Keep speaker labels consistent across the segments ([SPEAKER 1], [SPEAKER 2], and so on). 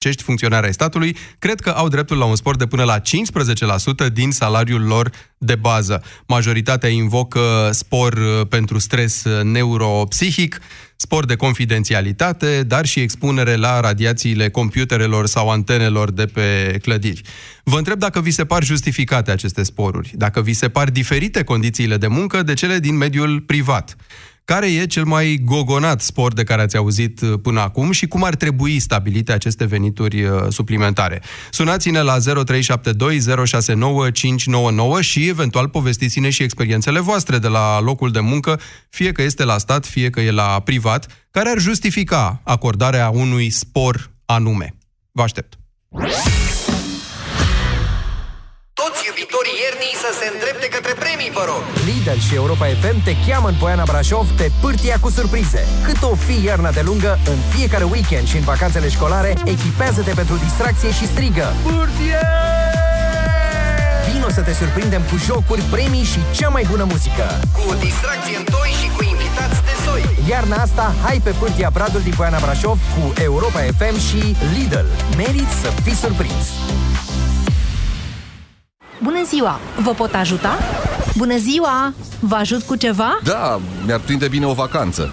[SPEAKER 1] cești funcționari ai statului, cred că au dreptul la un spor de până la 15% din salariul lor de bază. Majoritatea invocă spor uh, pentru stres uh, neuropsihic, spor de confidențialitate, dar și expunere la radiațiile computerelor sau antenelor de pe clădiri. Vă întreb dacă vi se par justificate aceste sporuri, dacă vi se par diferite condițiile de muncă de cele din mediul privat. Care e cel mai gogonat sport de care ați auzit uh, până acum și cum ar trebui stabilite aceste venituri uh, suplimentare? Sunați-ne la 0372069599 și eventual povestiți-ne și experiențele voastre de la locul de muncă, fie că este la stat, fie că e la privat, care ar justifica acordarea unui spor anume. Vă aștept!
[SPEAKER 2] Toți iubitorii iernii să se îndrepte către premii, vă rog!
[SPEAKER 3] Lidl și Europa FM te cheamă în Poiana Brașov pe pârtia cu surprize. Cât o fi iarna de lungă, în fiecare weekend și în vacanțele școlare, echipează-te pentru distracție și strigă. Pârtie! Vino să te surprindem cu jocuri, premii și cea mai bună muzică.
[SPEAKER 2] Cu o distracție în toi și cu invitați de soi.
[SPEAKER 3] Iarna asta, hai pe pârtia Bradul din Poiana Brașov cu Europa FM și Lidl. Meriți să fii surprins!
[SPEAKER 4] Bună ziua! Vă pot ajuta? Bună ziua! Vă ajut cu ceva?
[SPEAKER 5] Da, mi-ar prinde bine o vacanță.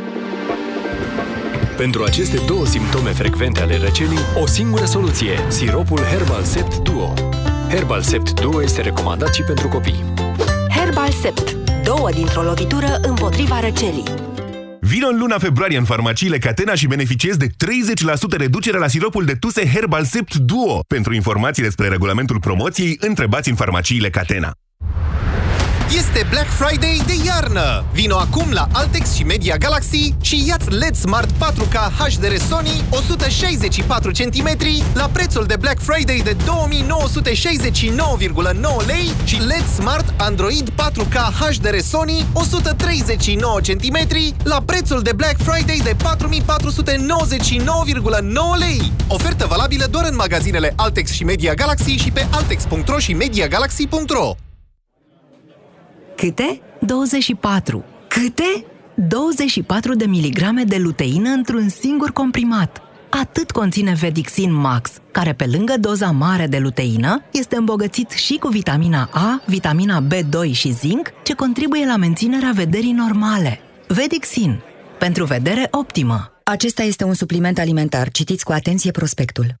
[SPEAKER 6] Pentru aceste două simptome frecvente ale răcelii, o singură soluție, siropul Herbal Sept Duo. Herbal Sept Duo este recomandat și pentru copii.
[SPEAKER 7] Herbal Sept Două dintr-o lovitură împotriva răcelii
[SPEAKER 8] Vino în luna februarie în farmaciile Catena și beneficiezi de 30% reducere la siropul de tuse Herbal Sept Duo. Pentru informații despre regulamentul promoției, întrebați în farmaciile Catena.
[SPEAKER 9] Este Black Friday de iarnă! Vino acum la Altex și Media Galaxy și iați LED Smart 4K HDR Sony 164 cm la prețul de Black Friday de 2969,9 lei și LED Smart Android 4K HDR Sony 139 cm la prețul de Black Friday de 4499,9 lei. Ofertă valabilă doar în magazinele Altex și Media Galaxy și pe altex.ro și mediagalaxy.ro.
[SPEAKER 4] Câte? 24. Câte? 24 de miligrame de luteină într-un singur comprimat. Atât conține Vedixin Max, care pe lângă doza mare de luteină, este îmbogățit și cu vitamina A, vitamina B2 și zinc, ce contribuie la menținerea vederii normale. Vedixin. Pentru vedere optimă.
[SPEAKER 7] Acesta este un supliment alimentar. Citiți cu atenție prospectul.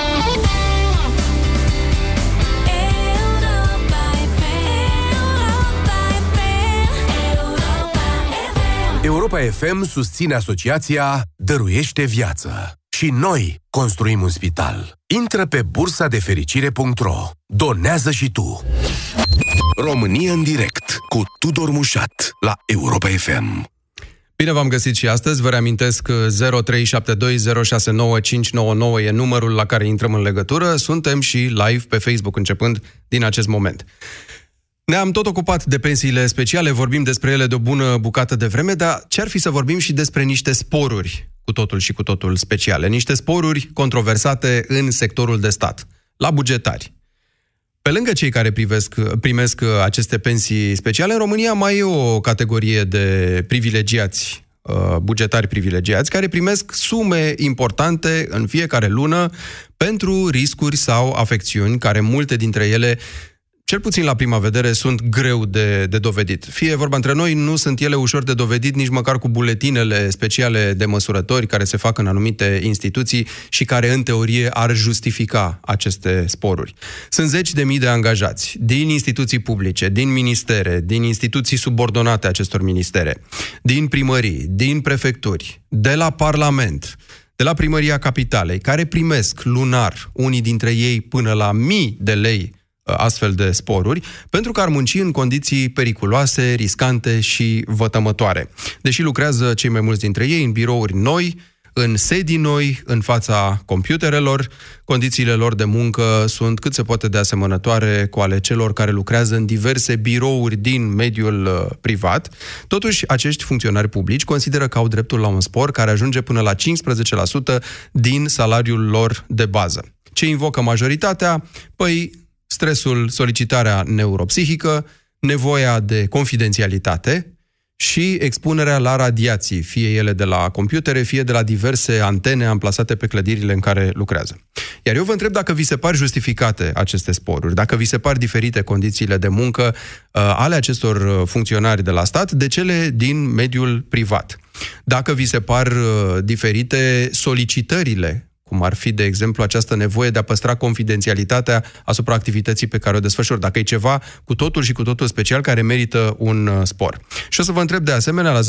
[SPEAKER 10] Europa FM susține asociația Dăruiește Viață. Și noi construim un spital. Intră pe bursa de fericire.ro. Donează și tu. România în direct cu Tudor Mușat la Europa FM.
[SPEAKER 1] Bine v-am găsit și astăzi. Vă reamintesc că 0372069599 e numărul la care intrăm în legătură. Suntem și live pe Facebook începând din acest moment. Ne-am tot ocupat de pensiile speciale, vorbim despre ele de o bună bucată de vreme, dar ce ar fi să vorbim și despre niște sporuri cu totul și cu totul speciale, niște sporuri controversate în sectorul de stat, la bugetari. Pe lângă cei care privesc, primesc aceste pensii speciale, în România mai e o categorie de privilegiați, uh, bugetari privilegiați, care primesc sume importante în fiecare lună pentru riscuri sau afecțiuni, care multe dintre ele cel puțin la prima vedere, sunt greu de, de dovedit. Fie vorba între noi, nu sunt ele ușor de dovedit nici măcar cu buletinele speciale de măsurători care se fac în anumite instituții și care, în teorie, ar justifica aceste sporuri. Sunt zeci de mii de angajați din instituții publice, din ministere, din instituții subordonate acestor ministere, din primării, din prefecturi, de la Parlament, de la Primăria Capitalei, care primesc lunar, unii dintre ei până la mii de lei uh, astfel de sporuri, pentru că ar munci în condiții periculoase, riscante și vătămătoare. Deși lucrează cei mai mulți dintre ei în birouri noi, în sedii noi, în fața computerelor. Condițiile lor de muncă sunt cât se poate de asemănătoare cu ale celor care lucrează în diverse birouri din mediul uh, privat. Totuși, acești funcționari publici consideră că au dreptul la un spor care ajunge până la 15% din salariul lor de bază. Ce invocă majoritatea? Păi, stresul, solicitarea neuropsihică, nevoia de confidențialitate, și expunerea la radiații, fie ele de la computere, fie de la diverse antene amplasate pe clădirile în care lucrează. Iar eu vă întreb dacă vi se par justificate aceste sporuri, dacă vi se par diferite condițiile de muncă uh, ale acestor uh, funcționari de la stat de cele din mediul privat. Dacă vi se par uh, diferite solicitările cum ar fi, de exemplu, această nevoie de a păstra confidențialitatea asupra activității pe care o desfășor, dacă e ceva cu totul și cu totul special care merită un uh, spor. Și o să vă întreb de asemenea la 0372069599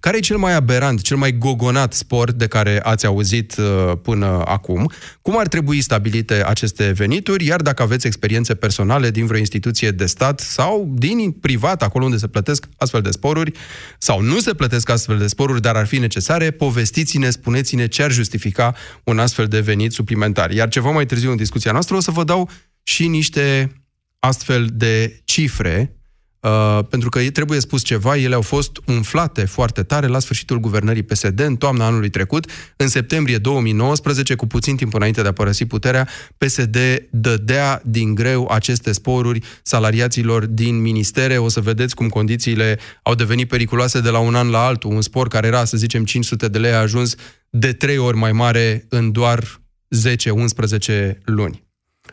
[SPEAKER 1] care e cel mai aberant, cel mai gogonat spor de care ați auzit uh, până acum, cum ar trebui stabilite aceste venituri, iar dacă aveți experiențe personale din vreo instituție de stat sau din privat, acolo unde se plătesc astfel de sporuri, sau nu se plătesc astfel de sporuri, dar ar fi necesare, povestiți-ne, spuneți-ne ce ar justifica un astfel de venit suplimentar. Iar ceva mai târziu în discuția noastră o să vă dau și niște astfel de cifre Uh, pentru că trebuie spus ceva, ele au fost umflate foarte tare la sfârșitul guvernării PSD în toamna anului trecut. În septembrie 2019, cu puțin timp înainte de a părăsi puterea, PSD dădea din greu aceste sporuri salariaților din ministere. O să vedeți cum condițiile au devenit periculoase de la un an la altul. Un spor care era, să zicem, 500 de lei a ajuns de trei ori mai mare în doar 10-11 luni.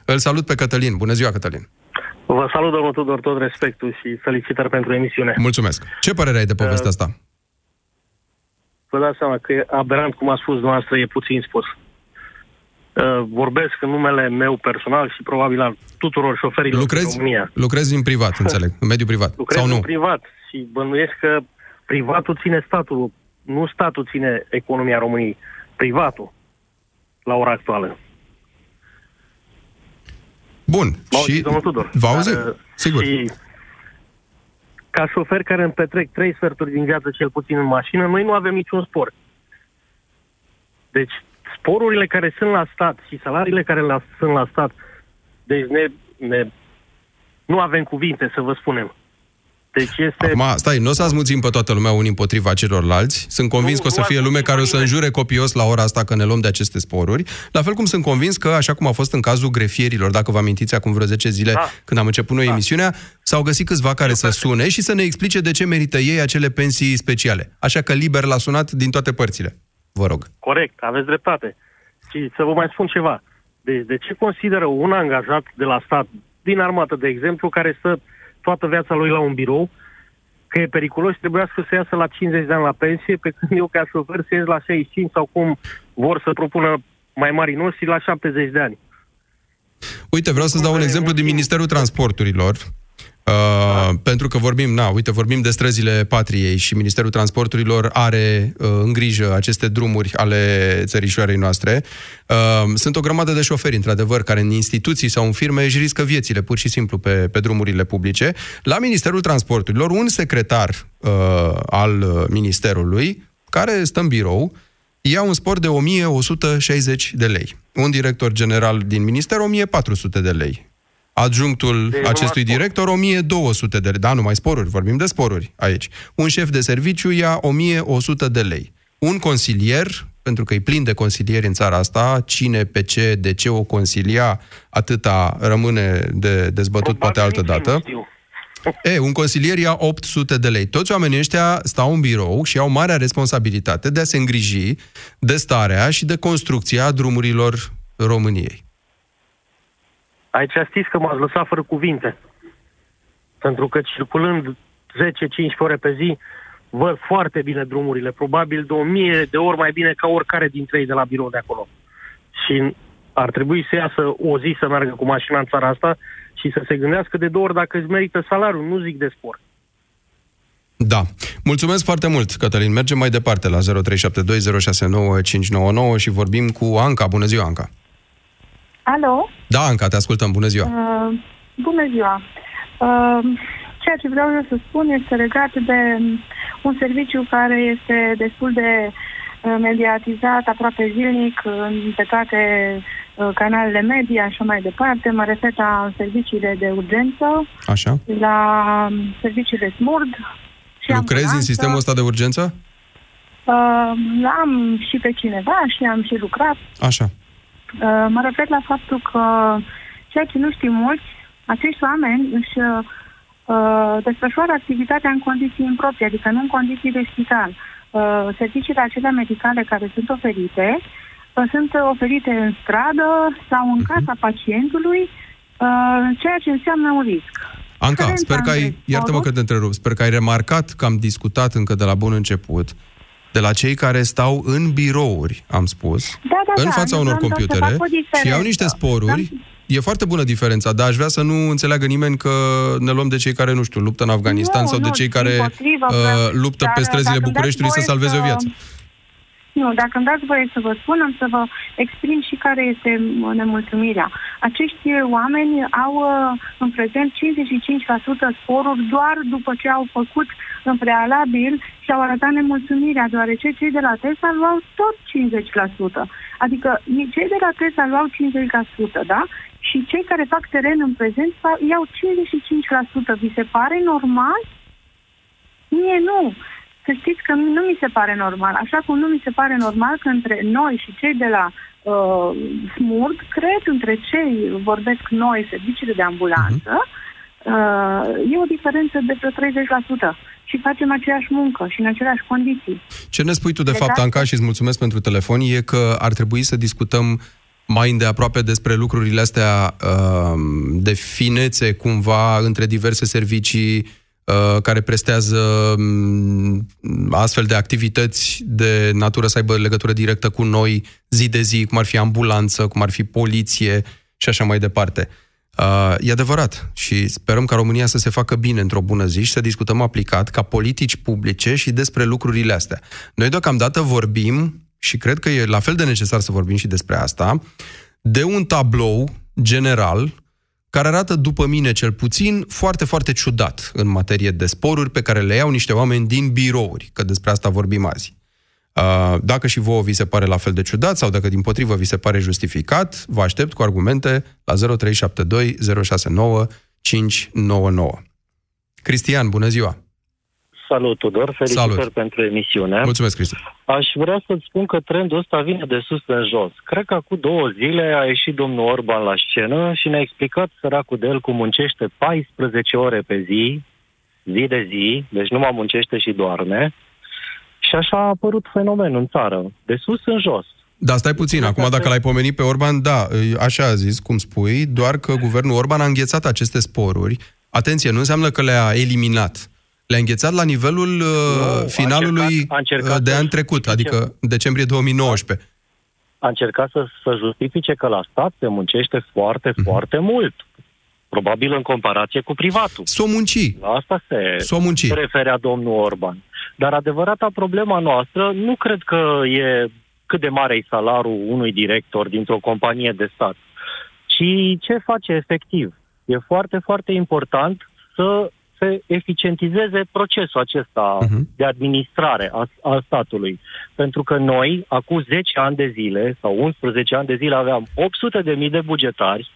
[SPEAKER 1] Îl salut pe Cătălin. Bună ziua, Cătălin!
[SPEAKER 11] Vă salut, domnul Tudor, tot respectul și felicitări pentru emisiune.
[SPEAKER 1] Mulțumesc. Ce părere ai de povestea asta?
[SPEAKER 11] Vă dați seama că e aberant, cum a spus noastră, e puțin spus. Uh, vorbesc în numele meu personal și probabil al tuturor șoferilor
[SPEAKER 1] lucrezi,
[SPEAKER 11] din România.
[SPEAKER 1] Lucrezi în privat, înțeleg, în mediul privat,
[SPEAKER 11] Lucrez
[SPEAKER 1] sau nu?
[SPEAKER 11] în privat și bănuiesc că privatul ține statul, nu statul ține economia României, privatul, la ora actuală.
[SPEAKER 1] Bun.
[SPEAKER 11] M-au
[SPEAKER 1] și...
[SPEAKER 11] auzit, domnul Tudor.
[SPEAKER 1] Vă auzit?
[SPEAKER 11] Dar, uh,
[SPEAKER 1] Sigur.
[SPEAKER 11] Și ca șofer care îmi petrec trei sferturi din viață cel puțin în mașină, noi nu avem niciun spor. Deci, sporurile care sunt la stat și salariile care la, sunt la stat, deci ne, ne, nu avem cuvinte să vă spunem. Deci este...
[SPEAKER 1] Acum, stai, nu o să azmuțim pe toată lumea unii împotriva celorlalți. Sunt convins
[SPEAKER 11] Nu,
[SPEAKER 1] că o să
[SPEAKER 11] nu
[SPEAKER 1] fie lume care o să înjure copios la ora asta că ne luăm de aceste sporuri. La fel cum sunt convins că, așa cum a fost în cazul grefierilor, dacă vă amintiți acum vreo 10 zile,
[SPEAKER 11] Da.
[SPEAKER 1] când am început noi
[SPEAKER 11] Da.
[SPEAKER 1] emisiunea, s-au găsit câțiva care să sune și să ne explice de ce merită ei acele pensii speciale. Așa că liber l-a sunat din toate părțile. Vă rog.
[SPEAKER 11] Corect, aveți dreptate. Și să vă mai spun ceva. Deci, de ce consideră un angajat de la stat, din armată, de exemplu, care stă toată viața lui la un birou, că e periculos și trebuia să iasă la 50 de ani la pensie, pe când eu ca șofer să ies la 65 sau cum vor să propună mai mari noștri la 70 de ani.
[SPEAKER 1] Uite, vreau să-ți dau un exemplu din Ministerul Transporturilor. Uh, pentru că vorbim, na, uite, vorbim de străzile patriei și Ministerul Transporturilor are uh, în grijă aceste drumuri ale țărișoarei noastre. Uh, sunt o grămadă de șoferi, într-adevăr, care în instituții sau în firme își riscă viețile, pur și simplu, pe, pe drumurile publice. La Ministerul Transporturilor, un secretar uh, al uh, Ministerului, care stă în birou, ia un spor de 1160 de lei. Un director general din minister, 1400 de lei. Adjunctul
[SPEAKER 11] Deci
[SPEAKER 1] acestui
[SPEAKER 11] numai
[SPEAKER 1] director, 1200 de lei. Da, numai sporuri, vorbim de sporuri aici. Un șef de serviciu ia 1100 de lei. Un consilier, pentru că e plin de consilieri în țara asta, cine, pe ce, de ce o consilia, atâta rămâne de dezbătut poate altă
[SPEAKER 11] Probabil nici
[SPEAKER 1] dată.
[SPEAKER 11] nu știu.
[SPEAKER 1] E, un consilier ia 800 de lei. Toți oamenii ăștia stau în birou și au marea responsabilitate de a se îngriji de starea și de construcția drumurilor României.
[SPEAKER 11] Aici știți că m-ați lăsat fără cuvinte. Pentru că circulând 10-15 ore pe zi, văd foarte bine drumurile, probabil de o mie de ori mai bine ca oricare dintre ei de la birou de acolo. Și ar trebui să iasă o zi să meargă cu mașina în țara asta și să se gândească de două ori dacă îți merită salariul, nu zic de sport.
[SPEAKER 1] Da. Mulțumesc foarte mult, Cătălin. Mergem mai departe la 0372069599 și vorbim cu Anca. Bună ziua, Anca.
[SPEAKER 12] Alo?
[SPEAKER 1] Da, Anca, te ascultăm. Bună ziua.
[SPEAKER 12] Uh, bună ziua. Uh, ceea ce vreau eu să spun este legat de un serviciu care este destul de uh, mediatizat aproape zilnic în- pe toate uh, canalele media și așa mai departe. Mă refer la serviciile de urgență,
[SPEAKER 1] Așa.
[SPEAKER 12] la um, serviciile SMURD și
[SPEAKER 1] Lucrezi în
[SPEAKER 12] ambulanță.
[SPEAKER 1] sistemul ăsta de urgență?
[SPEAKER 12] Uh, am și pe cineva și am și lucrat.
[SPEAKER 1] Așa.
[SPEAKER 12] Uh, mă refer la faptul că ceea ce nu știu mulți, acești oameni își uh, desfășoară activitatea în condiții improprii, adică nu în condiții de spital. Uh, serviciile acelea medicale care sunt oferite uh, sunt oferite în stradă sau în casa pacientului, uh, ceea ce înseamnă un risc.
[SPEAKER 1] Anca,
[SPEAKER 12] Diferența
[SPEAKER 1] sper că ai,
[SPEAKER 12] între
[SPEAKER 1] iartă-mă că te întrerup, sper că ai remarcat că am discutat încă de la bun început de la cei care stau în birouri, am spus,
[SPEAKER 12] Da, da,
[SPEAKER 1] în
[SPEAKER 12] da,
[SPEAKER 1] fața
[SPEAKER 12] nu
[SPEAKER 1] unor
[SPEAKER 12] vreau doar să
[SPEAKER 1] computere
[SPEAKER 12] fac o
[SPEAKER 1] și
[SPEAKER 12] diferență.
[SPEAKER 1] iau niște sporuri. E foarte bună diferența, dar aș vrea să nu înțeleagă nimeni că ne luăm de cei care, nu știu, luptă în Afganistan
[SPEAKER 12] Nu,
[SPEAKER 1] sau de
[SPEAKER 12] nu,
[SPEAKER 1] cei care
[SPEAKER 12] dimpotrivă,
[SPEAKER 1] uh,
[SPEAKER 12] vreau-
[SPEAKER 1] luptă
[SPEAKER 12] dar
[SPEAKER 1] pe străzile
[SPEAKER 12] dacă îmi
[SPEAKER 1] Bucureștiului să
[SPEAKER 12] dați voie
[SPEAKER 1] salveze o
[SPEAKER 12] să-
[SPEAKER 1] viață.
[SPEAKER 12] Nu, dacă îmi dați voie să vă spun, am să vă exprim și care este m, nemulțumirea. Acești oameni au uh, în prezent 55% sporuri doar după ce au făcut în prealabil și au arătat nemulțumirea, deoarece cei de la Tesla luau tot 50%. Adică cei de la Tesla luau 50%, da? Și cei care fac teren în prezent fa- iau 55%. Vi se pare normal? Mie nu. Să știți că nu mi se pare normal. Așa cum nu mi se pare normal că între noi și cei de la uh, SMURD, cred între cei, vorbesc noi, serviciile de ambulanță, uh, e o diferență de vreo 30%. Și facem aceeași muncă și în aceleași condiții.
[SPEAKER 1] Ce ne spui tu, de
[SPEAKER 12] Legat
[SPEAKER 1] fapt,
[SPEAKER 12] de-
[SPEAKER 1] Anca, și îți mulțumesc pentru telefon, e că ar trebui să discutăm mai îndeaproape despre lucrurile astea uh, de finețe, cumva, între diverse servicii uh, care prestează um, astfel de activități de natură să aibă legătură directă cu noi zi de zi, cum ar fi ambulanță, cum ar fi poliție și așa mai departe. Uh, e adevărat și sperăm ca România să se facă bine într-o bună zi și să discutăm aplicat ca politici publice și despre lucrurile astea. Noi deocamdată vorbim, și cred că e la fel de necesar să vorbim și despre asta, de un tablou general care arată, după mine cel puțin, foarte, foarte ciudat în materie de sporuri pe care le iau niște oameni din birouri, că despre asta vorbim azi. Uh, Dacă și vouă vi se pare la fel de ciudat sau dacă din potrivă vi se pare justificat, vă aștept cu argumente la 0372 069 599. Cristian, bună ziua!
[SPEAKER 13] Salut, Tudor, felicitări
[SPEAKER 1] Salut.
[SPEAKER 13] pentru emisiune.
[SPEAKER 1] Mulțumesc, Cristian.
[SPEAKER 13] Aș vrea să-ți spun că trendul ăsta vine de sus în jos. Cred că acum două zile a ieșit domnul Orban la scenă și ne-a explicat săracul de el cum muncește 14 ore pe zi, zi de zi, deci nu mai muncește și doarme. Și așa a apărut fenomenul în țară, de sus în jos.
[SPEAKER 1] Da, stai puțin. Acum, dacă l-ai pomenit pe Orban, da, așa a zis, cum spui, doar că guvernul Orban a înghețat aceste sporuri. Atenție, nu înseamnă că le-a eliminat. Le-a înghețat la nivelul uh, finalului
[SPEAKER 13] a încercat- a încercat
[SPEAKER 1] uh, de
[SPEAKER 13] să
[SPEAKER 1] an trecut, adică decembrie 2019.
[SPEAKER 13] A încercat să, să justifice că la stat se muncește foarte,
[SPEAKER 1] Mhm.
[SPEAKER 13] foarte mult. Probabil în comparație cu privatul.
[SPEAKER 1] S-o munci.
[SPEAKER 13] La asta se
[SPEAKER 1] S-o munci.
[SPEAKER 13] referea domnul Orban. Dar adevărata problema noastră nu cred că e cât de mare e salarul unui director dintr-o companie de stat, ci ce face efectiv. E foarte, foarte important să se eficientizeze procesul acesta uh-huh. de administrare a, a statului. Pentru că noi, acum 10 ani de zile sau 11 ani de zile, aveam 800 de mii de bugetari,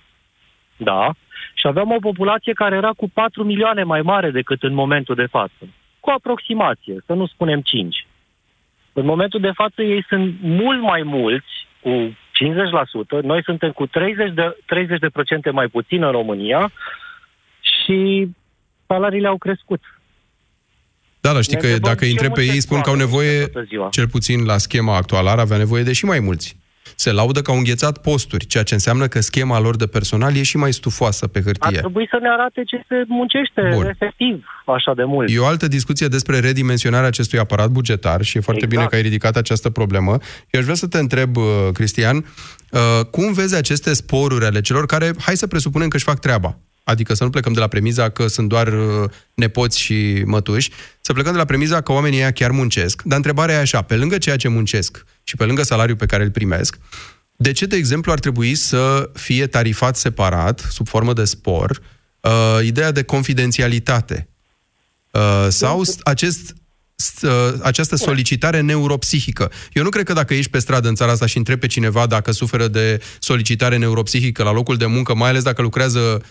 [SPEAKER 13] da, și aveam o populație care era cu 4 milioane mai mare decât în momentul de față. Cu aproximație, să nu spunem 5. În momentul de față ei sunt mult mai mulți, cu 50%, noi suntem cu 30%, de, 30% mai puțin în România și salariile au crescut.
[SPEAKER 1] Da, dar știi
[SPEAKER 13] Ne
[SPEAKER 1] că
[SPEAKER 13] întrebăm
[SPEAKER 1] dacă îi
[SPEAKER 13] ce
[SPEAKER 1] întreb pe
[SPEAKER 13] multe
[SPEAKER 1] ei, spun că au
[SPEAKER 13] scoate
[SPEAKER 1] nevoie,
[SPEAKER 13] toată ziua.
[SPEAKER 1] cel puțin la schema actuală, ar avea nevoie de și mai mulți. Se laudă că au înghețat posturi, ceea ce înseamnă că schema lor de personal e și mai stufoasă pe
[SPEAKER 13] Ar
[SPEAKER 1] hârtie.
[SPEAKER 13] trebui să ne arate ce se muncește
[SPEAKER 1] Bun.
[SPEAKER 13] efectiv așa de mult.
[SPEAKER 1] E o altă discuție despre redimensionarea acestui aparat bugetar și e foarte
[SPEAKER 13] Exact.
[SPEAKER 1] bine că ai ridicat această problemă. Eu aș vrea să te întreb, uh, Cristian, uh, cum vezi aceste sporuri ale celor care, hai să presupunem că își fac treaba, adică să nu plecăm de la premiza că sunt doar uh, nepoți și mătuși, să plecăm de la premiza că oamenii ăia chiar muncesc, dar întrebarea e așa, pe lângă ceea ce muncesc și pe lângă salariul pe care îl primesc, de ce, de exemplu, ar trebui să fie tarifat separat, sub formă de spor, uh, ideea de confidențialitate? Uh, sau s- acest, s- uh, această solicitare neuropsihică. Eu nu cred că dacă ești pe stradă în țara asta și întrebi pe cineva dacă suferă de solicitare neuropsihică la locul de muncă, mai ales dacă lucrează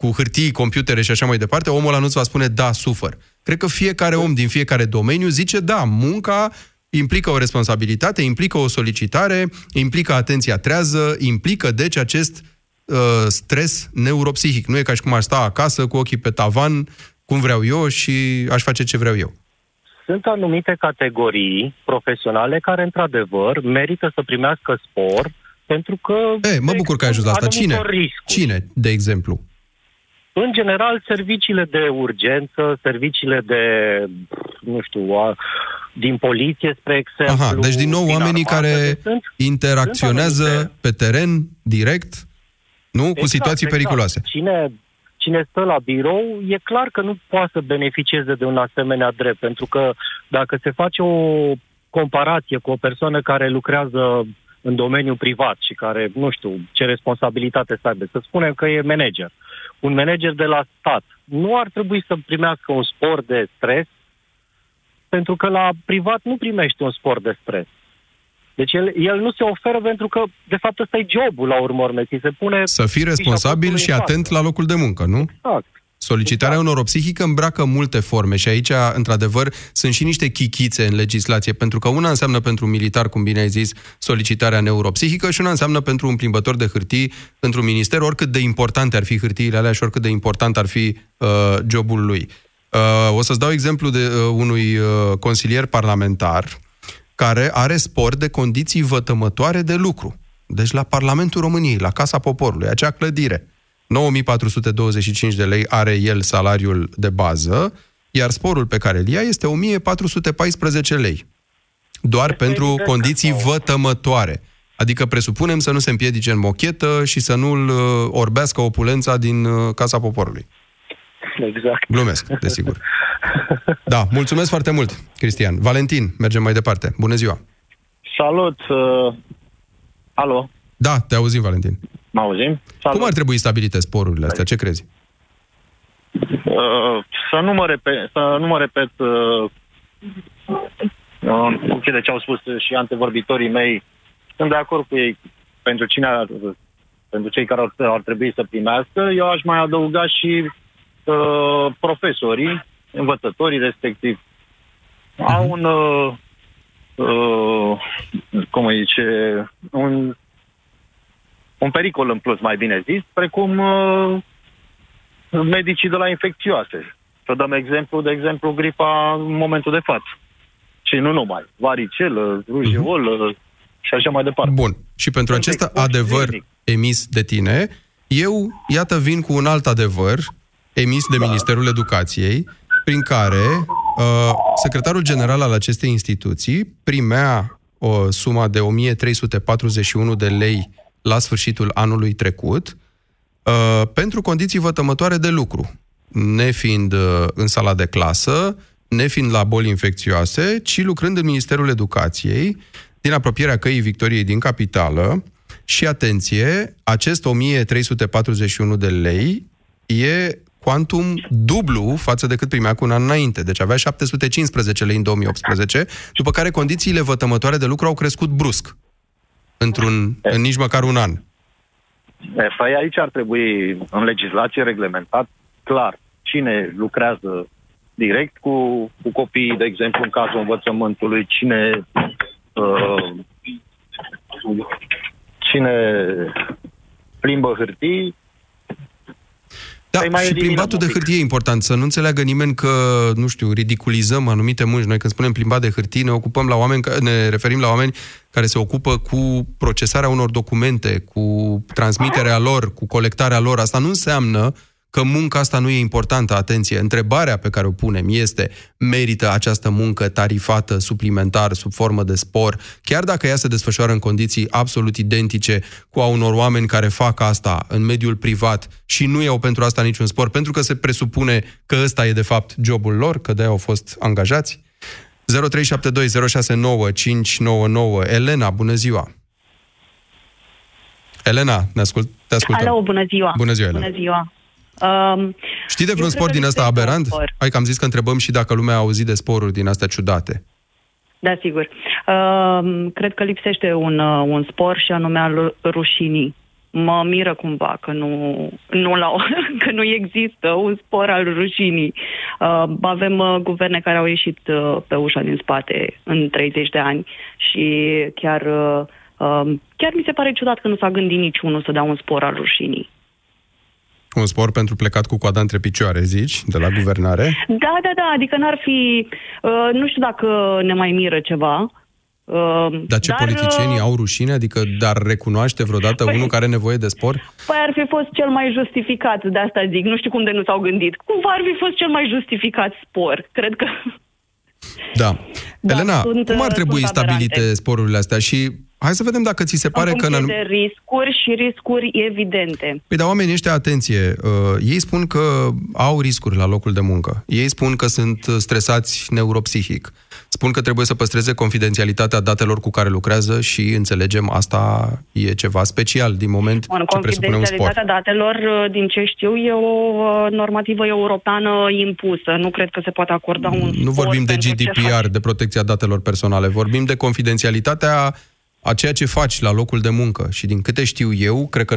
[SPEAKER 1] cu hârtii, computere și așa mai departe, omul ăla nu-ți va spune da, sufăr. Cred că fiecare om din fiecare domeniu zice da, munca implică o responsabilitate, implică o solicitare, implică atenția trează, implică deci acest uh, stres neuropsihic. Nu e ca și cum aș sta acasă cu ochii pe tavan, cum vreau eu și aș face ce vreau eu.
[SPEAKER 13] Sunt anumite categorii profesionale care, într-adevăr, merită să primească spor pentru că...
[SPEAKER 1] E, mă bucur că ai ajuns la asta. Cine?
[SPEAKER 13] anumitor riscuri.
[SPEAKER 1] Cine, de exemplu?
[SPEAKER 13] În general, serviciile de urgență, serviciile de, nu știu, a, din poliție, spre exemplu...
[SPEAKER 1] Aha, deci din nou oamenii
[SPEAKER 13] armată,
[SPEAKER 1] care
[SPEAKER 13] deci sunt,
[SPEAKER 1] interacționează
[SPEAKER 13] sunt anumite-
[SPEAKER 1] pe teren, direct, nu? cu situații periculoase.
[SPEAKER 13] Cine, cine stă la birou, e clar că nu poate să beneficieze de un asemenea drept, pentru că dacă se face o comparație cu o persoană care lucrează în domeniul privat și care, nu știu, ce responsabilitate să aibă, să spunem că e manager. Un manager de la stat nu ar trebui să primească un spor de stres, pentru că la privat nu primește un spor de stres. Deci el, el nu se oferă pentru că, de fapt, ăsta e jobul la urmă urme. Ți se pune
[SPEAKER 1] Să fii responsabil și atent la locul de muncă, nu?
[SPEAKER 13] Exact.
[SPEAKER 1] Solicitarea unor o psihică îmbracă multe forme și aici, într-adevăr, sunt și niște chichițe în legislație, pentru că una înseamnă pentru un militar, cum bine ai zis, solicitarea neuropsihică și una înseamnă pentru un plimbător de hârtii într-un minister, oricât de importante ar fi hârtiile alea și oricât de important ar fi uh, jobul lui. Uh, o să-ți dau exemplu de uh, unui uh, consilier parlamentar care are spor de condiții vătămătoare de lucru. Deci la Parlamentul României, la Casa Poporului, acea clădire. 9425 de lei are el salariul de bază, iar sporul pe care îl ia este 1414 lei. Doar pentru condiții vătămătoare. Adică presupunem să nu se împiedice în mochetă și să nu-l uh, orbească opulența din uh, Casa Poporului.
[SPEAKER 13] Exact.
[SPEAKER 1] Glumesc, desigur. Da, mulțumesc foarte mult, Cristian. Valentin, mergem mai departe. Bună ziua!
[SPEAKER 14] Salut! Uh, alo,
[SPEAKER 1] Da, te auzim, Valentin.
[SPEAKER 14] Mă auzim? Salut.
[SPEAKER 1] Cum ar trebui stabilite sporurile astea? Ce crezi?
[SPEAKER 14] Uh, să nu mă repet, să nu mă repet uh, în funcție de ce au spus și antevorbitorii mei, sunt de acord cu ei pentru cine ar, pentru cei care ar, ar trebui să primească. Eu aș mai adăuga și uh, profesorii, învățătorii respectiv. Au un uh, uh, cum îi zice, un, un pericol în plus, mai bine zis, precum uh, medicii de la infecțioase. Să dăm exemplu, de exemplu, gripa în momentul de față. Și nu numai. Varicelă, rujeolă și așa mai departe.
[SPEAKER 1] Bun. Și pentru acest adevăr emis de tine, eu, iată, vin cu un alt adevăr emis de Ministerul Educației, prin care uh, secretarul general al acestei instituții primea o sumă de 1341 de lei la sfârșitul anului trecut uh, pentru condiții vătămătoare de lucru, nefiind uh, în sala de clasă, nefiind la boli infecțioase, ci lucrând în Ministerul Educației, din apropierea căii Victoriei din capitală. Și atenție, acest 1341 de lei e quantum dublu față de cât primea cu un an înainte. Deci avea 715 lei în 2018, după care condițiile vătămătoare de lucru au crescut brusc. Într-un, în nici măcar un an.
[SPEAKER 14] E, Păi aici ar trebui în legislație reglementat clar cine lucrează direct cu, cu copiii, de exemplu, în cazul învățământului, cine uh, cine plimbă hârtii.
[SPEAKER 1] Da,
[SPEAKER 14] Să-i mai
[SPEAKER 1] și
[SPEAKER 14] eliminăm
[SPEAKER 1] plimbatul de
[SPEAKER 14] un pic.
[SPEAKER 1] hârtie e important, să nu înțeleagă nimeni că, nu știu, ridiculizăm anumite munci. Noi când spunem plimbat de hârtie, ne ocupăm la oameni, ca- ne referim la oameni care se ocupă cu procesarea unor documente, cu transmiterea lor, cu colectarea lor. Asta nu înseamnă că munca asta nu e importantă. Atenție, întrebarea pe care o punem este, merită această muncă tarifată suplimentar sub formă de spor, chiar dacă ea se desfășoară în condiții absolut identice cu a unor oameni care fac asta în mediul privat și nu iau pentru asta niciun spor, pentru că se presupune că ăsta e de fapt jobul lor, că de au fost angajați? 0372069599 Elena, bună ziua! Elena, ne ascult, te ascultăm.
[SPEAKER 15] Alo, bună ziua.
[SPEAKER 1] Bună ziua, Elena.
[SPEAKER 15] Bună ziua. Um,
[SPEAKER 1] Știi de vreun
[SPEAKER 15] eu
[SPEAKER 1] sport
[SPEAKER 15] cred
[SPEAKER 1] din
[SPEAKER 15] că
[SPEAKER 1] ăsta
[SPEAKER 15] lipsește un
[SPEAKER 1] aberant?
[SPEAKER 15] sport.
[SPEAKER 1] Hai că am zis că întrebăm și dacă lumea a auzit de sporuri din astea ciudate.
[SPEAKER 15] Da, sigur. Um, cred că lipsește un, uh, un spor și anume al rușinii. Mă miră cumva că nu, nu, la, că nu există un spor al rușinii. Uh, avem uh, guverne care au ieșit uh, pe ușa din spate în 30 de ani și chiar, uh, um, chiar mi se pare ciudat că nu s-a gândit niciunul să dea un spor al rușinii.
[SPEAKER 1] Un sport pentru plecat cu coada între picioare, zici, de la guvernare?
[SPEAKER 15] Da, da, da, adică n-ar fi, uh, nu știu dacă ne mai miră ceva. Uh,
[SPEAKER 1] Dar ce
[SPEAKER 15] dar,
[SPEAKER 1] politicienii
[SPEAKER 15] uh,
[SPEAKER 1] au rușine? Adică dar recunoaște vreodată
[SPEAKER 15] Păi-
[SPEAKER 1] unul care are nevoie de spor?
[SPEAKER 15] Păi ar fi fost cel mai justificat, de asta zic, nu știu cum de nu s-au gândit. Cumva ar fi fost cel mai justificat spor, cred că...
[SPEAKER 1] Da.
[SPEAKER 15] Da,
[SPEAKER 1] Elena,
[SPEAKER 15] sunt,
[SPEAKER 1] cum ar
[SPEAKER 15] uh,
[SPEAKER 1] trebui
[SPEAKER 15] sunt aberante.
[SPEAKER 1] stabilite sporurile astea? Și hai să vedem dacă ți se pare
[SPEAKER 15] în
[SPEAKER 1] că... în
[SPEAKER 15] funcție
[SPEAKER 1] anum-
[SPEAKER 15] de riscuri și riscuri evidente.
[SPEAKER 1] Păi dar oamenii ăștia, atenție, uh, ei spun că au riscuri la locul de muncă. Ei spun că sunt uh, stresați neuropsihic. Spun că trebuie să păstreze confidențialitatea datelor cu care lucrează și înțelegem asta e ceva special din moment
[SPEAKER 15] În
[SPEAKER 1] ce presupune un spor.
[SPEAKER 15] confidențialitatea datelor, uh, din ce știu, e o uh, normativă europeană impusă. Nu cred că se poate acorda un
[SPEAKER 1] Nu
[SPEAKER 15] spor
[SPEAKER 1] vorbim de
[SPEAKER 15] pentru ce
[SPEAKER 1] GDPR, de protecția datelor personale, vorbim de confidențialitatea a ceea ce faci la locul de muncă. Și din câte știu eu, cred că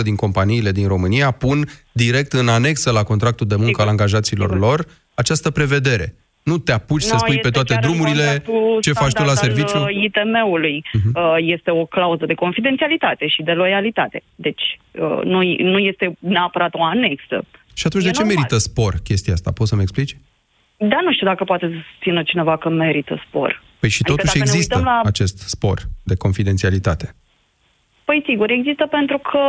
[SPEAKER 1] 90% din companiile din România pun direct în anexă la contractul de muncă
[SPEAKER 15] Sigur.
[SPEAKER 1] al angajaților lor această prevedere. Nu te apuci să
[SPEAKER 15] Nu,
[SPEAKER 1] spui pe
[SPEAKER 15] este
[SPEAKER 1] toate
[SPEAKER 15] chiar în
[SPEAKER 1] drumurile
[SPEAKER 15] contractul
[SPEAKER 1] ce faci tu la
[SPEAKER 15] standard
[SPEAKER 1] serviciu. Mhm.
[SPEAKER 15] Al uh, ITM-ului uh este o clauză de confidențialitate și de loialitate. Deci uh, nu, nu este neapărat o anexă.
[SPEAKER 1] Și atunci
[SPEAKER 15] E
[SPEAKER 1] de ce
[SPEAKER 15] normal.
[SPEAKER 1] merită spor chestia asta? Poți să-mi explici?
[SPEAKER 15] Da, nu știu dacă poate să țină cineva că merită spor.
[SPEAKER 1] Păi și
[SPEAKER 15] Adică
[SPEAKER 1] totuși
[SPEAKER 15] dacă ne
[SPEAKER 1] există
[SPEAKER 15] uităm la-
[SPEAKER 1] acest spor de confidențialitate.
[SPEAKER 15] Păi sigur, există pentru că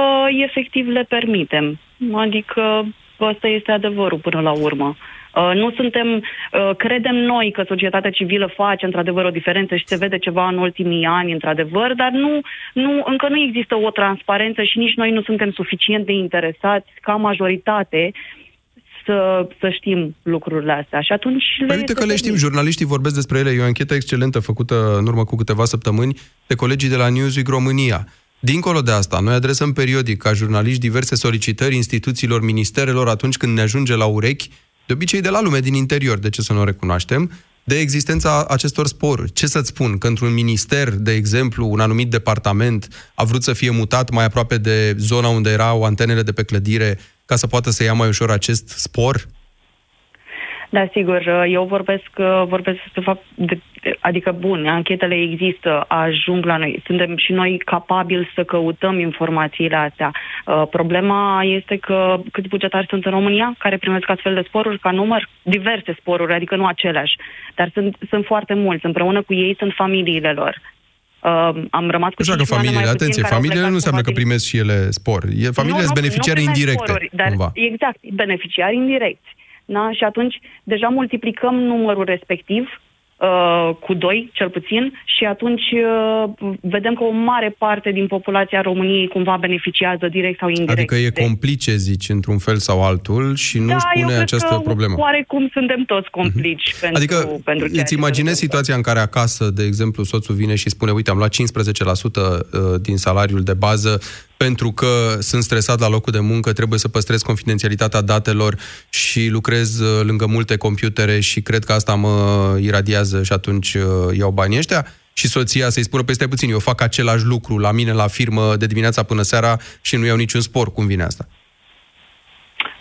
[SPEAKER 15] efectiv le permitem. Adică ăsta este adevărul până la urmă. Uh, nu suntem, uh, credem noi că societatea civilă face într-adevăr o diferență și se vede ceva în ultimii ani, într-adevăr, dar nu, nu, încă nu există o transparență și nici noi nu suntem suficient de interesați ca majoritate să, să știm lucrurile astea. Și atunci le
[SPEAKER 1] Păi uite
[SPEAKER 15] este
[SPEAKER 1] că le știm,
[SPEAKER 15] permis.
[SPEAKER 1] jurnaliștii vorbesc despre ele. E o anchetă excelentă făcută în urmă cu câteva săptămâni de colegii de la Newsweek România. Dincolo de asta, noi adresăm periodic ca jurnaliști diverse solicitări instituțiilor, ministerelor atunci când ne ajunge la urechi, de obicei de la lume din interior, de ce să nu o recunoaștem, de existența acestor sporuri. Ce să-ți spun? Că într-un minister, de exemplu, un anumit departament a vrut să fie mutat mai aproape de zona unde erau antenele de pe clădire ca să poată să ia mai ușor acest spor?
[SPEAKER 15] Da, sigur. Eu vorbesc, vorbesc de fapt, de, adică bun, anchetele există, ajung la noi. Suntem și noi capabili să căutăm informațiile astea. Uh, problema este că câți bugetari sunt în România care primesc astfel de sporuri ca număr? Diverse sporuri, adică nu aceleași. Dar sunt, sunt foarte mulți. Împreună cu ei sunt familiile lor. Uh, am rămas cu
[SPEAKER 1] Nu știu dacă
[SPEAKER 15] cinci milioane
[SPEAKER 1] familiile,
[SPEAKER 15] mai puțin
[SPEAKER 1] atenție,
[SPEAKER 15] care au
[SPEAKER 1] familiile
[SPEAKER 15] plecat
[SPEAKER 1] nu înseamnă că
[SPEAKER 15] cumva din-
[SPEAKER 1] primesc și ele spor. E, familiile sunt beneficiari
[SPEAKER 15] primesc
[SPEAKER 1] indirecte,
[SPEAKER 15] sporuri, dar
[SPEAKER 1] cumva.
[SPEAKER 15] Exact, beneficiari indirecți. Da? Și atunci deja multiplicăm numărul respectiv uh, cu doi, cel puțin, și atunci uh, vedem că o mare parte din populația României cumva beneficiază direct sau indirect.
[SPEAKER 1] Adică e
[SPEAKER 15] de-
[SPEAKER 1] complice, zici, într-un fel sau altul și nu
[SPEAKER 15] da,
[SPEAKER 1] își
[SPEAKER 15] eu
[SPEAKER 1] pune
[SPEAKER 15] cred
[SPEAKER 1] această
[SPEAKER 15] că
[SPEAKER 1] problemă.
[SPEAKER 15] oarecum suntem toți complici pentru,
[SPEAKER 1] Adică
[SPEAKER 15] pentru ceea
[SPEAKER 1] îți
[SPEAKER 15] ce
[SPEAKER 1] imaginezi situația în care acasă, de exemplu, soțul vine și spune, uite, am luat 15% uh, din salariul de bază pentru că sunt stresat la locul de muncă, trebuie să păstrez confidențialitatea datelor și lucrez uh, lângă multe computere și cred că asta mă iradiază și atunci uh, iau banii ăștia. Și soția să-i spună, păi stai puțin, eu fac același lucru la mine la firmă de dimineața până seara și nu iau niciun spor. Cum vine asta?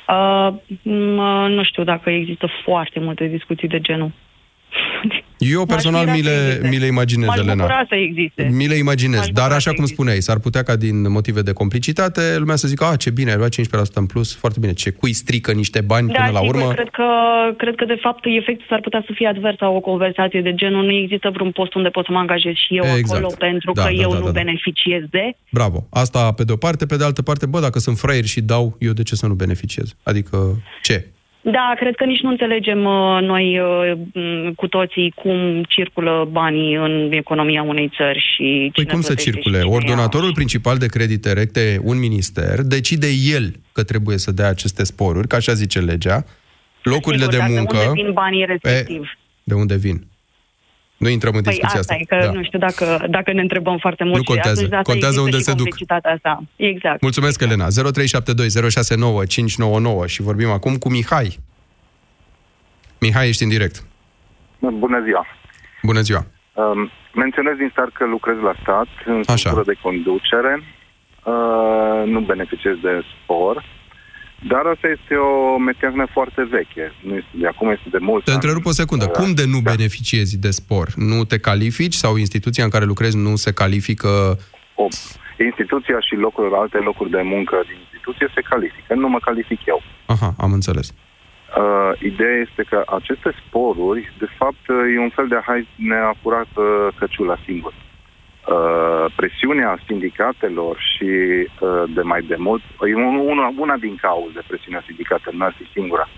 [SPEAKER 15] Uh, m- nu știu dacă există foarte multe discuții de genul.
[SPEAKER 1] Eu personal mi le, mi le imaginez,
[SPEAKER 15] M-aș
[SPEAKER 1] Elena.
[SPEAKER 15] bucura să existe.
[SPEAKER 1] Mi le imaginez,
[SPEAKER 15] M-aș
[SPEAKER 1] dar
[SPEAKER 15] bucura
[SPEAKER 1] așa
[SPEAKER 15] să
[SPEAKER 1] cum
[SPEAKER 15] existe.
[SPEAKER 1] spuneai, s-ar putea ca din motive de complicitate lumea să zică, a, ce bine, ai luat 15% în plus, foarte bine, ce cui strică niște bani
[SPEAKER 15] Da,
[SPEAKER 1] până la
[SPEAKER 15] sigur,
[SPEAKER 1] urmă.
[SPEAKER 15] cred că, cred că de fapt efectul s-ar putea să fie advers la o conversație de genul nu există vreun post unde pot să mă angajez și eu
[SPEAKER 1] Exact.
[SPEAKER 15] acolo pentru
[SPEAKER 1] Da,
[SPEAKER 15] că
[SPEAKER 1] da,
[SPEAKER 15] eu
[SPEAKER 1] da,
[SPEAKER 15] nu
[SPEAKER 1] da, da.
[SPEAKER 15] beneficiez de.
[SPEAKER 1] Bravo. Asta pe de o parte, pe de altă parte, bă, dacă sunt fraieri și dau, eu de ce să nu beneficiez? Adică, ce?
[SPEAKER 15] Da, cred că nici nu înțelegem uh, noi uh, m, cu toții cum circulă banii în economia unei țări și
[SPEAKER 1] Păi
[SPEAKER 15] cine
[SPEAKER 1] cum să
[SPEAKER 15] plătește și
[SPEAKER 1] circule?
[SPEAKER 15] cine ia.
[SPEAKER 1] Ordonatorul principal de credite recte, un minister, decide el că trebuie să dea aceste sporuri, ca așa zice legea, locurile
[SPEAKER 15] Sigur,
[SPEAKER 1] de
[SPEAKER 15] dar
[SPEAKER 1] muncă...
[SPEAKER 15] De unde vin banii respectiv?
[SPEAKER 1] De unde vin? Nu intrăm în
[SPEAKER 15] Păi
[SPEAKER 1] discuția
[SPEAKER 15] asta
[SPEAKER 1] asta.
[SPEAKER 15] e, că
[SPEAKER 1] Da.
[SPEAKER 15] nu știu dacă, dacă ne întrebăm foarte mult.
[SPEAKER 1] Nu
[SPEAKER 15] și
[SPEAKER 1] contează.
[SPEAKER 15] atunci de asta
[SPEAKER 1] Contează
[SPEAKER 15] există
[SPEAKER 1] unde
[SPEAKER 15] și
[SPEAKER 1] se duc.
[SPEAKER 15] complexitatea Asta. Exact.
[SPEAKER 1] Mulțumesc, Elena. 0372069599 și vorbim acum cu Mihai. Mihai, ești în direct.
[SPEAKER 16] Bună ziua!
[SPEAKER 1] Bună ziua.
[SPEAKER 16] Um, menționez din start că lucrez la stat, în structură de conducere, uh, nu beneficiez de spor, dar asta este o meteahnă foarte veche. Nu este de acum, este de mult
[SPEAKER 1] Te întrerup o secundă.
[SPEAKER 16] Da.
[SPEAKER 1] Cum de nu beneficiezi de spor? Nu te califici sau instituția în care lucrezi nu se califică?
[SPEAKER 16] O, instituția și locurile, alte locuri de muncă din instituție se califică. Nu mă calific eu.
[SPEAKER 1] Aha, am înțeles.
[SPEAKER 16] Uh, ideea este că aceste sporuri, de fapt, uh, e un fel de hai ne-a furat uh, căciula singur. Uh, presiunea sindicatelor și uh, de mai de mult, e un- una, una din cauze presiunea sindicatelor, nu ar fi singura,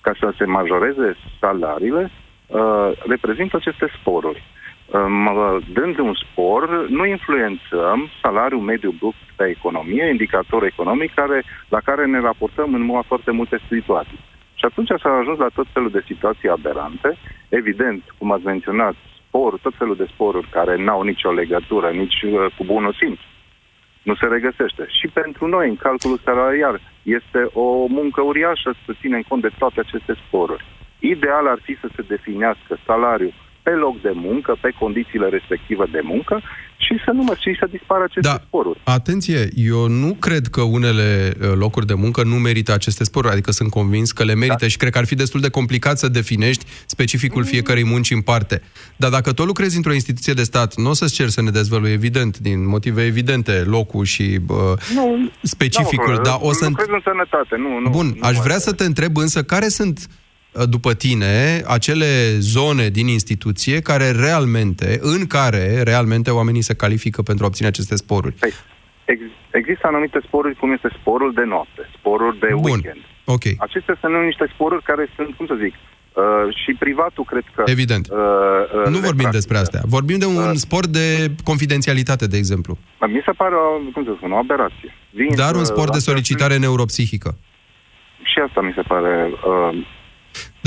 [SPEAKER 16] ca să se majoreze salariile, uh, reprezintă aceste sporuri. Um, dând un spor, nu influențăm salariul mediu brut pe economie, indicator economic care, la care ne raportăm în mod foarte multe situații. Și atunci s-a ajuns la tot felul de situații aberante. Evident, cum ați menționat, spor, tot felul de sporuri care n-au nicio legătură, nici uh, cu bunul simț. Nu se regăsește. Și pentru noi, în calculul salarial, este o muncă uriașă să ținem cont de toate aceste sporuri. Ideal ar fi să se definească salariul pe loc de muncă, pe condițiile respective de muncă și să nu mă și să dispară aceste
[SPEAKER 1] Da.
[SPEAKER 16] sporuri.
[SPEAKER 1] Atenție, eu nu cred că unele uh, locuri de muncă nu merită aceste sporuri, adică sunt convins că le merită da. și cred că ar fi destul de complicat să definești specificul fiecărei munci în parte. Dar dacă tot lucrezi într-o instituție de stat, nu o să-ți cer să ne dezvălui, evident, din motive evidente, locul și uh,
[SPEAKER 16] Nu,
[SPEAKER 1] specificul,
[SPEAKER 16] da,
[SPEAKER 1] dar o să...
[SPEAKER 16] Lucrez în sănătate, nu, nu.
[SPEAKER 1] Bun,
[SPEAKER 16] nu
[SPEAKER 1] aș
[SPEAKER 16] mai-
[SPEAKER 1] vrea să te întreb însă care sunt uh, după tine, acele zone din instituție care realmente, în care realmente oamenii se califică pentru a obține aceste sporuri.
[SPEAKER 16] Ex- există anumite sporuri, cum este sporul de noapte, sporul de
[SPEAKER 1] Bun.
[SPEAKER 16] weekend.
[SPEAKER 1] Ok.
[SPEAKER 16] Acestea sunt niște sporuri care sunt, cum să zic, uh, și privatul cred că...
[SPEAKER 1] Evident.
[SPEAKER 16] Uh, uh,
[SPEAKER 1] Nu
[SPEAKER 16] le
[SPEAKER 1] vorbim despre astea. Vorbim de un
[SPEAKER 16] Uh.
[SPEAKER 1] sport de confidențialitate, de exemplu.
[SPEAKER 16] Mi se pare, o, cum să spun, o aberație. Vin,
[SPEAKER 1] Dar un
[SPEAKER 16] uh,
[SPEAKER 1] sport de
[SPEAKER 16] astea
[SPEAKER 1] solicitare neuropsihică.
[SPEAKER 16] sunt- Și asta mi se pare... Uh,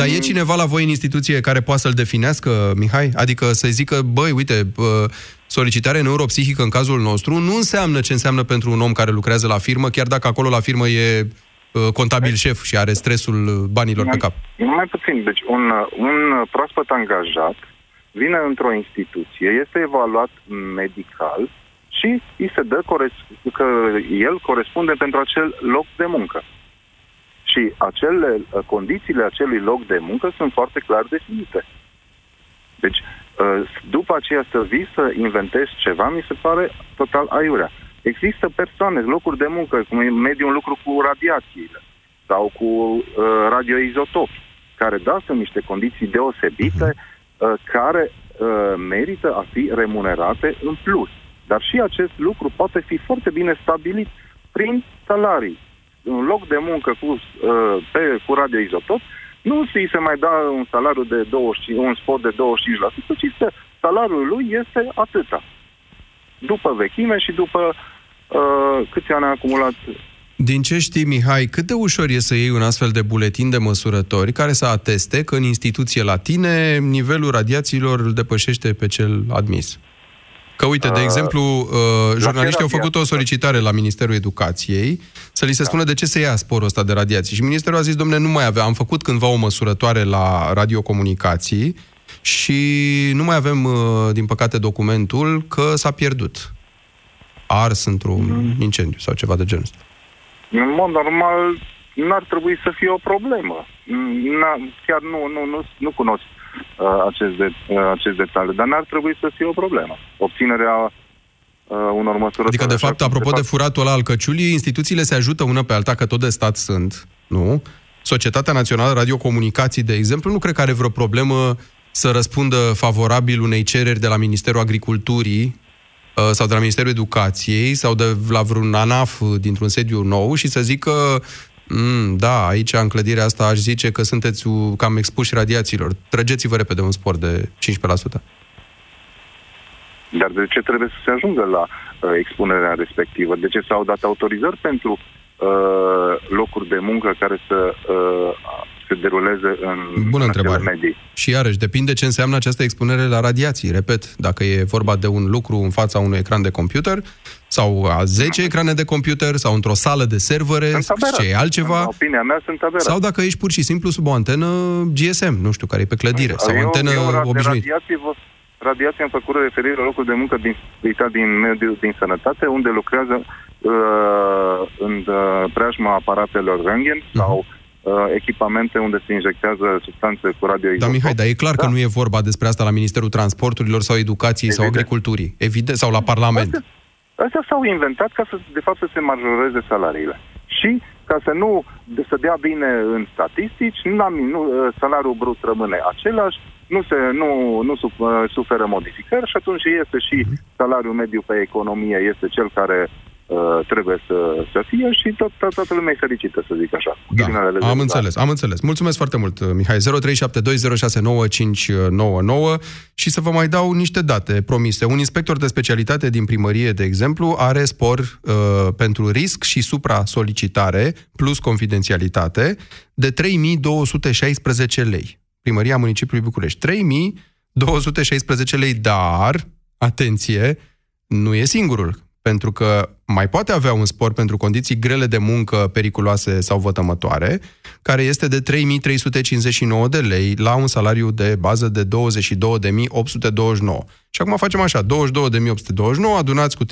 [SPEAKER 1] Dar e cineva la voi în instituție care poate să-l definească, Mihai? Adică să zică, băi, uite, uh, solicitare neuropsihică în cazul nostru nu înseamnă ce înseamnă pentru un om care lucrează la firmă, chiar dacă acolo la firmă e uh, contabil șef și are stresul uh, banilor pe cap.
[SPEAKER 16] Mai puțin. Deci un, un proaspăt angajat vine într-o instituție, este evaluat medical și îi se dă cores- că el corespunde pentru acel loc de muncă. Și acele condițiile acelui loc de muncă sunt foarte clar definite. Deci, uh, după aceea să vii să inventezi ceva, mi se pare total aiurea. Există persoane, locuri de muncă, cum e mediul lucru cu radiațiile sau cu uh, radioizotopi, care da, sunt niște condiții deosebite, uh, care uh, merită a fi remunerate în plus. Dar și acest lucru poate fi foarte bine stabilit prin salarii. Un loc de muncă cu, uh, pe, cu radioizotop nu ți se mai da un salariu de 25, un spot de 25%, ci că salariul lui este atâta. După vechime și după uh, câți ani a acumulat
[SPEAKER 1] Din ce știi, Mihai, cât de ușor e să iei un astfel de buletin de măsurători care să ateste că în instituție la tine nivelul radiațiilor îl depășește pe cel admis? Că uite, de
[SPEAKER 16] Uh,
[SPEAKER 1] exemplu, uh, jurnaliștii au făcut o
[SPEAKER 16] radiații?
[SPEAKER 1] solicitare la Ministerul Educației să li se spună de ce se ia sporul ăsta de radiații. Și Ministerul a zis, domne, nu mai avem. Am făcut cândva o măsurătoare la radiocomunicații și nu mai avem, uh, din păcate, documentul că s-a pierdut. Ars într-un incendiu sau ceva de genul ăsta.
[SPEAKER 16] În mod normal, n-ar trebui să fie o problemă. N- chiar nu, nu, nu, nu cunosc uh, acest, de, uh, acest detaliu. Dar n-ar trebui să fie o problemă. Obținerea uh, unor măsuri...
[SPEAKER 1] Adică, de fapt, apropo de furatul ăla al căciulii, instituțiile se ajută una pe alta, că tot de stat sunt, nu? Societatea Națională Radiocomunicații, de exemplu, nu cred că are vreo problemă să răspundă favorabil unei cereri de la Ministerul Agriculturii uh, sau de la Ministerul Educației sau de la vreun ANAF dintr-un sediu nou și să zică mm, da, aici în clădirea asta aș zice că sunteți u- cam expuși radiațiilor. Trăgeți-vă repede un spor de 15%.
[SPEAKER 16] Dar de ce trebuie să se ajungă la uh, expunerea respectivă? De ce s-au dat autorizări pentru uh, locuri de muncă care să uh, se deruleze în
[SPEAKER 1] Bună
[SPEAKER 16] în
[SPEAKER 1] întrebare.
[SPEAKER 16] acele medii?
[SPEAKER 1] Și iarăși, depinde ce înseamnă această expunere la radiații. Repet, dacă e vorba de un lucru în fața unui ecran de computer sau a 10 ecrane de computer sau într-o sală de servere, ce e altceva.
[SPEAKER 16] În opinia mea sunt aberat.
[SPEAKER 1] Sau dacă ești pur și simplu sub o antenă GSM, nu știu, care e pe clădire, sau
[SPEAKER 16] eu,
[SPEAKER 1] antenă
[SPEAKER 16] eu, ra- de
[SPEAKER 1] obișnuită.
[SPEAKER 16] radiație, vă, radiație am făcut referire la locul de muncă din, din mediul din sănătate, unde lucrează uh, în uh, preajma aparatelor röntgen
[SPEAKER 1] Mhm.
[SPEAKER 16] sau uh, echipamente unde se injectează substanțe cu radioizotop.
[SPEAKER 1] Dar Mihai, dar e clar da. că nu e vorba despre asta la Ministerul Transporturilor sau Educației sau Agriculturii. Evident, sau la Parlament.
[SPEAKER 16] Astea s-au inventat ca să, de fapt, să se majoreze salariile. Și ca să nu de, să dea bine în statistici, nu, nu, salariul brut rămâne același, nu, se, nu, nu suf, suferă modificări și atunci este și salariul mediu pe economie este cel care uh, trebuie să, să fie și tot, tot, toată lumea e fericită, să zic așa.
[SPEAKER 1] Da, am înțeles, am înțeles. Mulțumesc foarte mult, Mihai. 0372069599 și să vă mai dau niște date promise. Un inspector de specialitate din primărie, de exemplu, are spor uh, pentru risc și supra-solicitare plus confidențialitate de 3216 lei. Primăria Municipiului București. 3216 lei, dar, atenție, nu e singurul pentru că mai poate avea un spor pentru condiții grele de muncă, periculoase sau vătămătoare, care este de 3.359 de lei la un salariu de bază de 22.829. Și acum facem așa, 22.829 adunați cu 3.359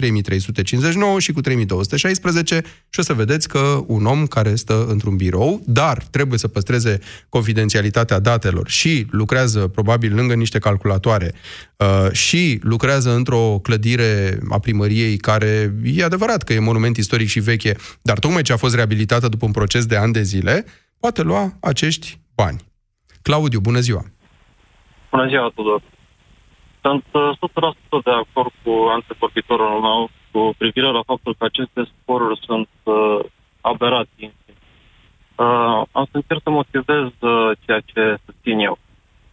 [SPEAKER 1] și cu 3.216 și o să vedeți că un om care stă într-un birou, dar trebuie să păstreze confidențialitatea datelor și lucrează probabil lângă niște calculatoare uh, și lucrează într-o clădire a primăriei care e adevărat că e monument istoric și veche, dar tocmai ce a fost reabilitată după un proces de ani de zile, poate lua acești bani. Claudiu, bună ziua!
[SPEAKER 17] Bună ziua, Tudor! Sunt uh, 100% de acord cu antevorbitorul meu cu privire la faptul că aceste sporuri sunt uh, aberații. Uh, am să încerc să motivez uh, ceea ce susțin eu.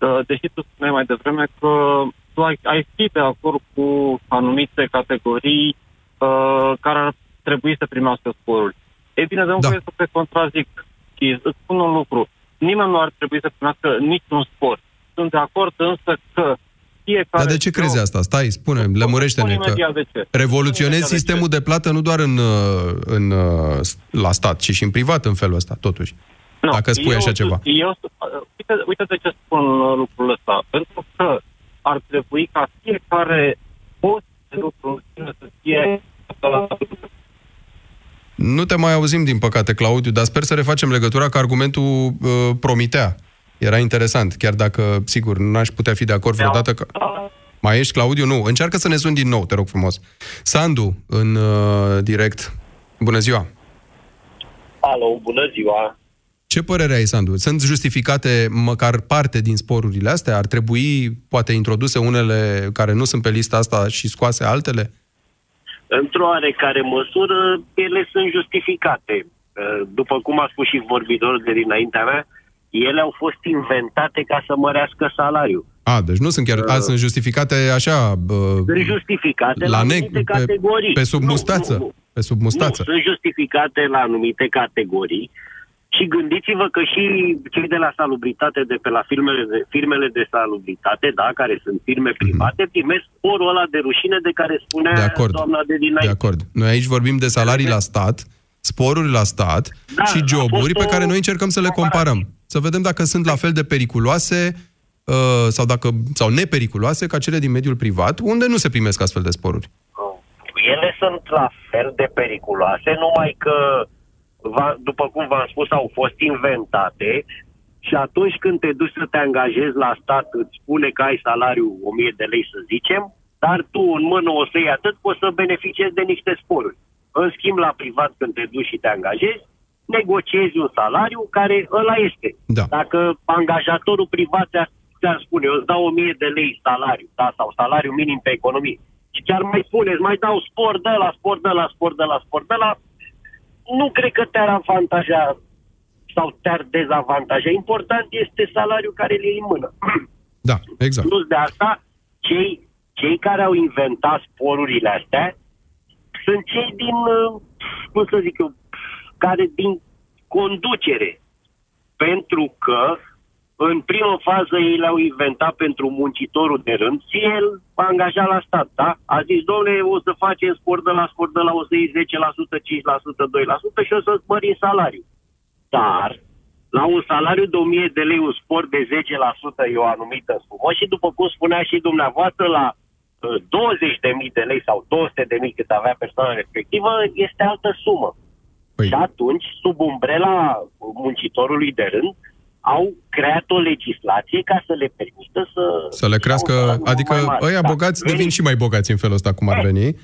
[SPEAKER 17] Uh, deși tu spuneai mai devreme că tu ai, ai fi de acord cu anumite categorii uh, care ar trebui să primească sporuri. Ei bine, dăm da. voie să te contrazic și îți spun un lucru. Nimeni nu ar trebui să primească niciun spor. Sunt de acord însă că fiecare...
[SPEAKER 1] Dar de ce crezi asta? Stai, spune, lămurește-ne
[SPEAKER 17] spun
[SPEAKER 1] că
[SPEAKER 17] imediat de ce.
[SPEAKER 1] revoluționezi
[SPEAKER 17] Spun imediat de
[SPEAKER 1] sistemul de plată nu doar în, uh, în, uh, la stat, ci și în privat în felul ăsta, totuși.
[SPEAKER 17] Nu,
[SPEAKER 1] Dacă spui
[SPEAKER 17] eu,
[SPEAKER 1] așa ceva.
[SPEAKER 17] Eu, uite, uite de ce spun uh, lucrul ăsta. Pentru că ar trebui ca fiecare post de lucru în sine să fie
[SPEAKER 1] Nu te mai auzim, din păcate, Claudiu, dar sper să refacem legătura că argumentul uh, promitea. Era interesant, chiar dacă, sigur, n-aș putea fi de acord vreodată că... Mai ești, Claudiu? Nu. Încearcă să ne suni din nou, te rog frumos. Sandu, în uh, direct. Bună ziua!
[SPEAKER 18] Alo, bună ziua!
[SPEAKER 1] Ce părere ai, Sandu? Sunt justificate măcar parte din sporurile astea? Ar trebui, poate, introduse unele care nu sunt pe lista asta și scoase altele?
[SPEAKER 18] Într-o oarecare măsură, ele sunt justificate. După cum a spus și vorbitorul de dinaintea mea, ele au fost inventate ca să mărească salariul.
[SPEAKER 1] A, deci nu sunt chiar... A, sunt justificate așa... Bă,
[SPEAKER 18] Sunt justificate la,
[SPEAKER 1] la
[SPEAKER 18] la
[SPEAKER 1] neg-
[SPEAKER 18] anumite
[SPEAKER 1] pe,
[SPEAKER 18] categorii.
[SPEAKER 1] pe sub
[SPEAKER 18] Nu,
[SPEAKER 1] mustață.
[SPEAKER 18] Nu, nu.
[SPEAKER 1] Pe sub mustață.
[SPEAKER 18] Nu, sunt justificate la anumite categorii și gândiți-vă că și cei de la salubritate, de pe la firmele de, firmele de salubritate, da, care sunt firme private, mm-hmm. primesc sporul ăla de rușine de care spunea
[SPEAKER 1] De acord.
[SPEAKER 18] doamna de dinainte.
[SPEAKER 1] De acord. Noi aici vorbim de salarii la stat, sporuri la stat
[SPEAKER 18] Da,
[SPEAKER 1] și
[SPEAKER 18] a
[SPEAKER 1] joburi
[SPEAKER 18] fost
[SPEAKER 1] pe
[SPEAKER 18] o
[SPEAKER 1] care noi încercăm să le comparăm. Să vedem dacă sunt la fel de periculoase uh, sau, dacă, sau nepericuloase ca cele din mediul privat, unde nu se primesc astfel de sporuri.
[SPEAKER 18] Ele sunt la fel de periculoase, numai că, va, după cum v-am spus, au fost inventate și atunci când te duci să te angajezi la stat, îți spune că ai salariu 1000 de lei, să zicem, dar tu în mână o să iei atât, poți să beneficiezi de niște sporuri. În schimb, la privat, când te duci și te angajezi, negociezi un salariu care ăla este.
[SPEAKER 1] Da.
[SPEAKER 18] Dacă angajatorul privat ți-ar, ți-ar spune, eu îți dau 1000 de lei salariu, da, sau salariu minim pe economie, și chiar mai spune, îți mai dau spor de la spor de la spor de la spor de la, nu cred că te-ar avantaja sau te-ar dezavantaja. Important este salariul care le iei în mână.
[SPEAKER 1] Da, exact.
[SPEAKER 18] Plus de asta, cei, cei care au inventat sporurile astea sunt cei din, uh, cum să zic eu, care din conducere. Pentru că în primă fază ei le-au inventat pentru muncitorul de rând și el a angajat la stat, da? A zis, domnule, o să facem sport de la sport de la o să iei 10%, 5%, 2% și o să-ți mări salariu. Dar, la un salariu de 1000 de lei, un sport de 10% e o anumită sumă și după cum spunea și dumneavoastră, la uh, 20.000 de lei sau 200.000 cât avea persoana respectivă, este altă sumă. Păi. Și atunci, sub umbrela muncitorului de rând, au creat o legislație ca să le permită să...
[SPEAKER 1] Să le crească, adică ăia
[SPEAKER 18] Da.
[SPEAKER 1] bogați devin și mai bogați în felul ăsta, cum ar veni.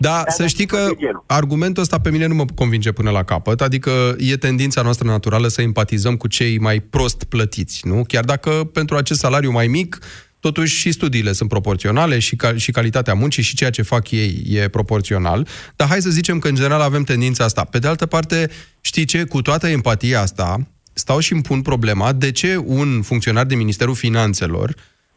[SPEAKER 1] Da, să știi că argumentul ăsta pe mine nu mă convinge până la capăt, adică e tendința noastră naturală să empatizăm cu cei mai prost plătiți, nu? Chiar dacă pentru acest salariu mai mic, totuși și studiile sunt proporționale și, cal- și calitatea muncii și ceea ce fac ei e proporțional, dar hai să zicem că în general avem tendința asta. Pe de altă parte, știi ce, cu toată empatia asta, stau și îmi pun problema de ce un funcționar din Ministerul Finanțelor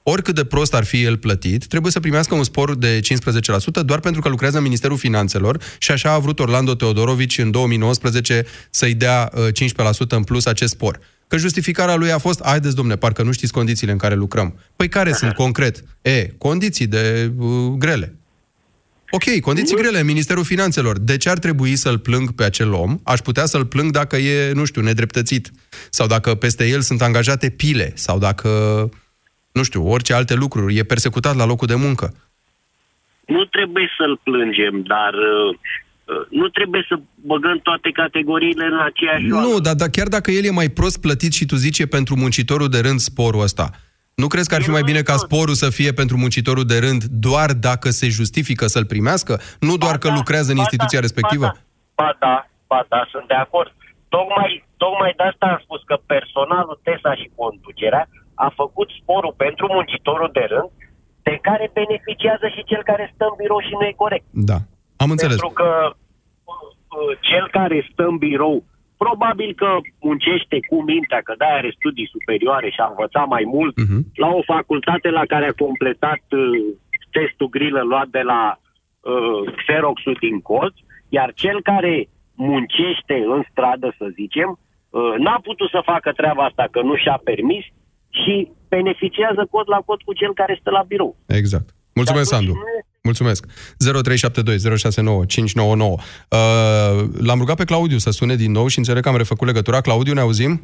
[SPEAKER 1] oricât de prost ar fi el plătit, trebuie să primească un spor de 15% doar pentru că lucrează în Ministerul Finanțelor și așa a vrut Orlando Teodorovici în 2019 să-i dea uh, 15% în plus acest spor. Că justificarea lui a fost, haideți domne, parcă nu știți condițiile în care lucrăm. Păi care sunt concret? E, condiții de uh, grele. Ok, condiții grele în Ministerul Finanțelor. De ce ar trebui să-l plâng pe acel om? Aș putea să-l plâng dacă e, nu știu, nedreptățit. Sau dacă peste el sunt angajate pile. Sau dacă, nu știu, orice alte lucruri. E persecutat la locul de muncă.
[SPEAKER 18] Nu trebuie să-l plângem, dar uh, uh, nu trebuie să băgăm toate categoriile în aceeași
[SPEAKER 1] Nu, dar da, chiar dacă el e mai prost plătit și tu zici e pentru muncitorul de rând sporul ăsta, nu crezi că ar fi mai bine ca sporul să fie pentru muncitorul de rând doar dacă se justifică să-l primească, nu doar că lucrează în instituția respectivă?
[SPEAKER 18] Ba da, ba da, sunt de acord. Tocmai, tocmai de asta am spus că personalul TESA și conducerea a făcut sporul pentru muncitorul de rând, de care beneficiază și cel care stă în birou și nu e corect.
[SPEAKER 1] Da, am înțeles.
[SPEAKER 18] Pentru că uh, cel care stă în birou probabil că muncește cu mintea, că de are studii superioare și a învățat mai mult
[SPEAKER 1] Mhm.
[SPEAKER 18] la o facultate la care a completat uh, testul grilă luat de la uh, Xerox-ul din colț, iar cel care muncește în stradă, să zicem, uh, n-a putut să facă treaba asta, că nu și-a permis și beneficiază cod la cod cu cel care stă la birou.
[SPEAKER 1] Exact. Mulțumesc, Sandu. Mulțumesc. 0372 069 599. Uh, l-am rugat pe Claudiu să sune din nou și înțeleg că am refăcut legătura. Claudiu, ne auzim?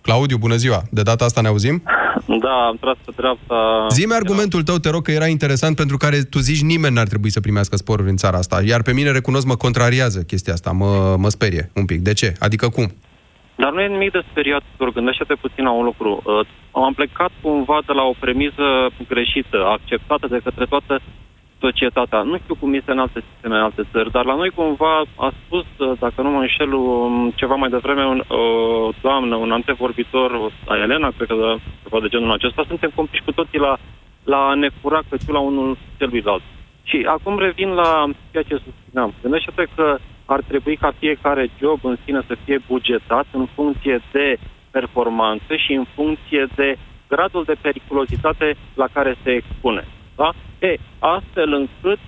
[SPEAKER 1] Claudiu, bună ziua. De data asta ne auzim?
[SPEAKER 17] Da, am tras pe dreapta.
[SPEAKER 1] Zi-mi argumentul tău, te rog, că era interesant pentru care tu zici nimeni n-ar trebui să primească sporuri în țara asta. Iar pe mine, recunosc, mă contrariază chestia asta, mă, mă sperie un pic. De ce? Adică cum?
[SPEAKER 17] Dar nu e nimic de speriat, doar gândește-te puțin la un lucru. Uh, am plecat cumva de la o premisă greșită, acceptată de către toată societatea. Nu știu cum este în alte sisteme, în alte țări, dar la noi cumva a spus, uh, dacă nu mă înșel, um, ceva mai devreme, un, o doamnă, un antevorbitor, a Elena, cred că de, ceva de genul acesta, suntem compliși cu toții la, la a ne fura căciula unul celuilalt. Și acum revin la ceea ce susțineam. Gândește-te că ar trebui ca fiecare job în sine să fie bugetat în funcție de performanțe și în funcție de gradul de periculozitate la care se expune. Da? E, astfel încât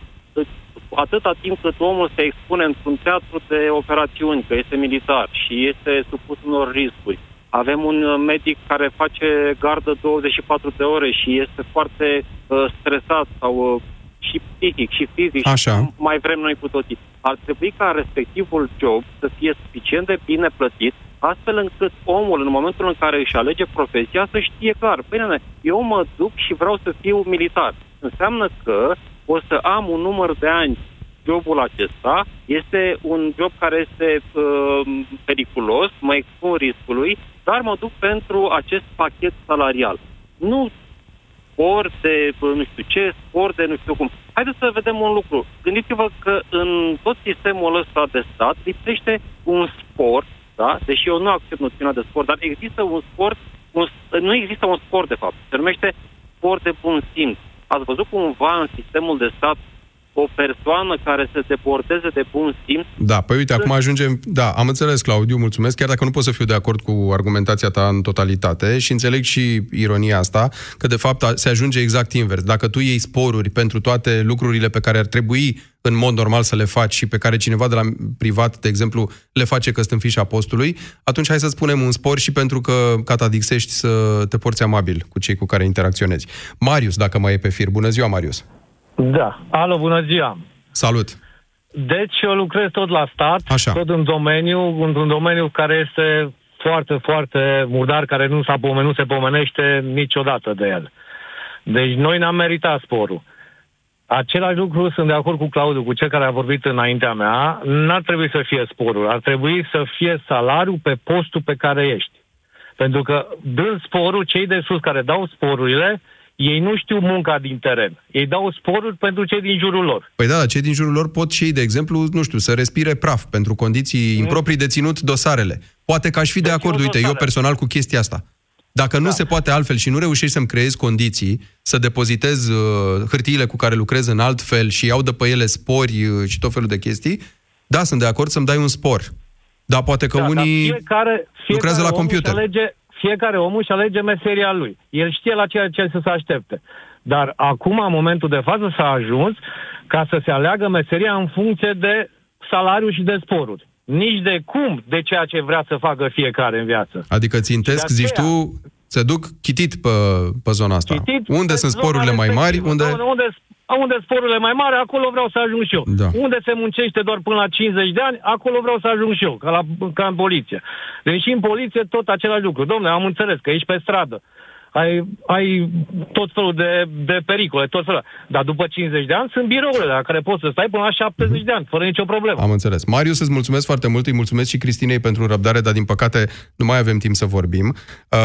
[SPEAKER 17] atâta timp cât omul se expune într-un teatru de operațiuni, că este militar și este supus unor riscuri, avem un uh, medic care face gardă 24 de ore și este foarte uh, stresat sau uh, și psihic și fizic,
[SPEAKER 1] Așa.
[SPEAKER 17] și mai vrem noi cu toții. Ar trebui ca respectivul job să fie suficient de bine plătit, astfel încât omul, în momentul în care își alege profesia, să știe clar, păi nene, eu mă duc și vreau să fiu militar. Înseamnă că o să am un număr de ani jobul acesta este un job care este uh, periculos, mă expun riscului, dar mă duc pentru acest pachet salarial. Nu spor de nu știu ce, spor de nu știu cum. Haideți să vedem un lucru. Gândiți-vă că în tot sistemul ăsta de stat lipsește un sport, da? deși eu nu accept noțiunea de sport, dar există un sport, un, nu există un sport de fapt, se numește sport de bun simț. Ați văzut cumva în sistemul de stat o persoană care să se porteze de bun simț.
[SPEAKER 1] Da, păi uite, acum ajungem... Da, am înțeles, Claudiu, mulțumesc, chiar dacă nu pot să fiu de acord cu argumentația ta în totalitate și înțeleg și ironia asta, că de fapt se ajunge exact invers. Dacă tu iei sporuri pentru toate lucrurile pe care ar trebui în mod normal să le faci și pe care cineva de la privat, de exemplu, le face că sunt în fișa postului, atunci hai să spunem un spor și pentru că catadixești să te porți amabil cu cei cu care interacționezi. Marius, dacă mai e pe fir. Bună ziua, Marius!
[SPEAKER 19] Da. Alo, bună ziua.
[SPEAKER 1] Salut.
[SPEAKER 19] Deci eu lucrez tot la stat,
[SPEAKER 1] Așa.
[SPEAKER 19] tot în domeniu, într-un domeniu care este foarte, foarte murdar, care nu, s-a pomenit, nu se pomenește niciodată de el. Deci noi n-am meritat sporul. Același lucru sunt de acord cu Claudiu, cu cel care a vorbit înaintea mea. N-ar trebui să fie sporul, ar trebui să fie salariul pe postul pe care ești. Pentru că dând sporul, cei de sus care dau sporurile, ei nu știu munca din teren. Ei dau sporuri pentru cei din jurul lor.
[SPEAKER 1] Păi da, cei din jurul lor pot și ei, de exemplu, nu știu, să respire praf pentru condiții improprii de ținut dosarele. Poate că aș fi de acord, uite, eu personal cu chestia asta. Dacă nu se poate altfel și nu reușești să-mi creezi condiții să depozitez uh, hârtiile cu care lucrez în alt fel și iau de pe ele spori uh, și tot felul de chestii, da, sunt de acord să-mi dai un spor. Dar poate că
[SPEAKER 19] Da, dar
[SPEAKER 1] unii
[SPEAKER 19] fiecare,
[SPEAKER 1] lucrează la
[SPEAKER 19] om
[SPEAKER 1] computer.
[SPEAKER 19] își alege, fiecare om își alege meseria lui. El știe la ceea ce să se aștepte. Dar acum, în momentul de față, s-a ajuns ca să se aleagă meseria în funcție de salariu și de sporuri. Nici de cum de ceea ce vrea să facă fiecare în viață.
[SPEAKER 1] Adică țintesc,
[SPEAKER 19] Și de
[SPEAKER 1] zici
[SPEAKER 19] aceea-
[SPEAKER 1] tu, se duc chitit pe, pe zona asta.
[SPEAKER 19] Citit
[SPEAKER 1] Unde
[SPEAKER 19] pe
[SPEAKER 1] sunt
[SPEAKER 19] zona
[SPEAKER 1] sporurile mai mari,
[SPEAKER 19] respectivă.
[SPEAKER 1] unde...
[SPEAKER 19] Unde, unde, unde sporurile mai mari, acolo vreau să ajung și eu.
[SPEAKER 1] Da.
[SPEAKER 19] Unde se muncește doar până la 50 de ani, acolo vreau să ajung și eu, ca, la, ca în poliție. Deci și în poliție tot același lucru. Domnule, am înțeles că ești pe stradă. Ai, ai tot felul de, de pericole, tot felul. Dar după 50 de ani sunt birourile la care poți să stai până la 70 de ani, fără nicio problemă.
[SPEAKER 1] Am înțeles. Marius, îți mulțumesc foarte mult, îi mulțumesc și Cristinei pentru răbdare, dar din păcate nu mai avem timp să vorbim. Uh,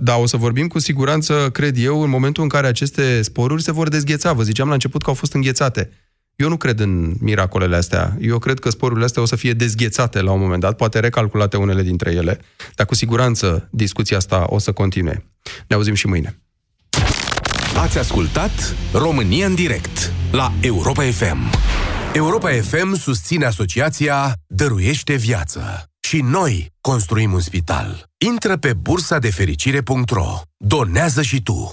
[SPEAKER 1] da, o să vorbim cu siguranță, cred eu, în momentul în care aceste sporuri se vor dezgheța. Vă ziceam la început că au fost înghețate. Eu nu cred în miracolele astea. Eu cred că sporurile astea o să fie dezghețate la un moment dat, poate recalculate unele dintre ele, dar cu siguranță discuția asta o să continue. Ne auzim și mâine.
[SPEAKER 10] Ați ascultat România în direct la Europa FM. Europa FM susține asociația Dăruiește Viață. Și noi construim un spital. Intră pe bursa de fericire.ro. Donează și tu.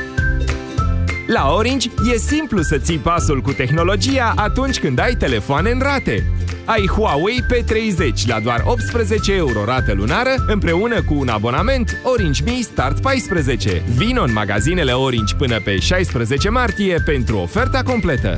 [SPEAKER 20] La Orange e simplu să ții pasul cu tehnologia atunci când ai telefoane în rate. Ai Huawei P30 la doar 18 euro rată lunară împreună cu un abonament Orange Me Start 14. Vino în magazinele Orange până pe 16 martie pentru oferta completă.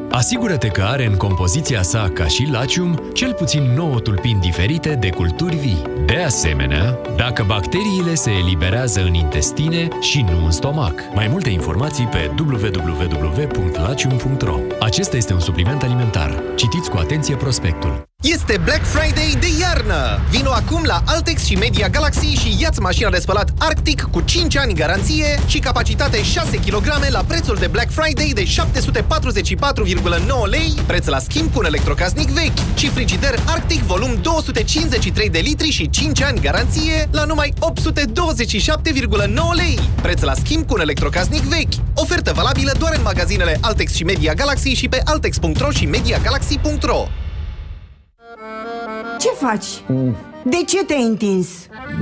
[SPEAKER 6] Asigură-te că are în compoziția sa, ca și Lacium, cel puțin 9 tulpini diferite de culturi vii. De asemenea, dacă bacteriile se eliberează în intestine și nu în stomac. Mai multe informații pe www.lacium.ro Acesta este un supliment alimentar. Citiți cu atenție prospectul.
[SPEAKER 9] Este Black Friday de iarnă! Vino acum la Altex și Media Galaxy și ia-ți mașina de spălat Arctic cu 5 ani garanție și capacitate 6 kg la prețul de Black Friday de 744,9 lei, preț la schimb cu un electrocasnic vechi și frigider Arctic volum 253 de litri și 5 ani garanție la numai 827,9 lei, preț la schimb cu un electrocasnic vechi. Ofertă valabilă doar în magazinele Altex și Media Galaxy și pe altex.ro și mediagalaxy.ro.
[SPEAKER 21] Ce faci? De ce te-ai întins?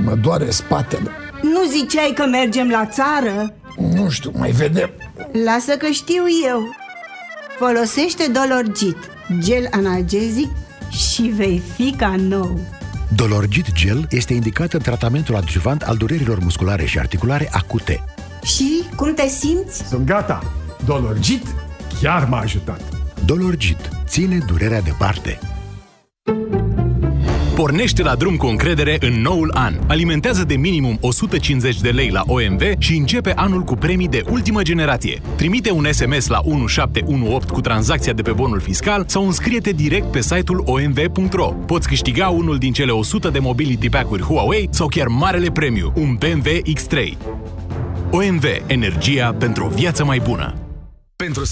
[SPEAKER 22] Mă doare spatele.
[SPEAKER 21] Nu ziceai că mergem la țară?
[SPEAKER 23] Nu știu, mai vedem.
[SPEAKER 24] Lasă că știu eu. Folosește Dolorgit, gel analgezic și vei fi ca nou.
[SPEAKER 21] Dolorgit Gel este indicat în tratamentul adjuvant al durerilor musculare și articulare acute.
[SPEAKER 24] Și cum te simți?
[SPEAKER 23] Sunt gata. Dolorgit chiar m-a ajutat.
[SPEAKER 21] Dolorgit ține durerea departe.
[SPEAKER 22] Pornește la drum cu încredere în noul an. Alimentează de minimum 150 de lei la OMV și începe anul cu premii de ultimă generație. Trimite un SMS la 1718 cu tranzacția de pe bonul fiscal sau înscrie-te direct pe site-ul omv.ro. Poți câștiga unul din cele 100 de mobility pack-uri Huawei sau chiar marele premiu, un BMW X3. OMV. Energia pentru o viață mai bună.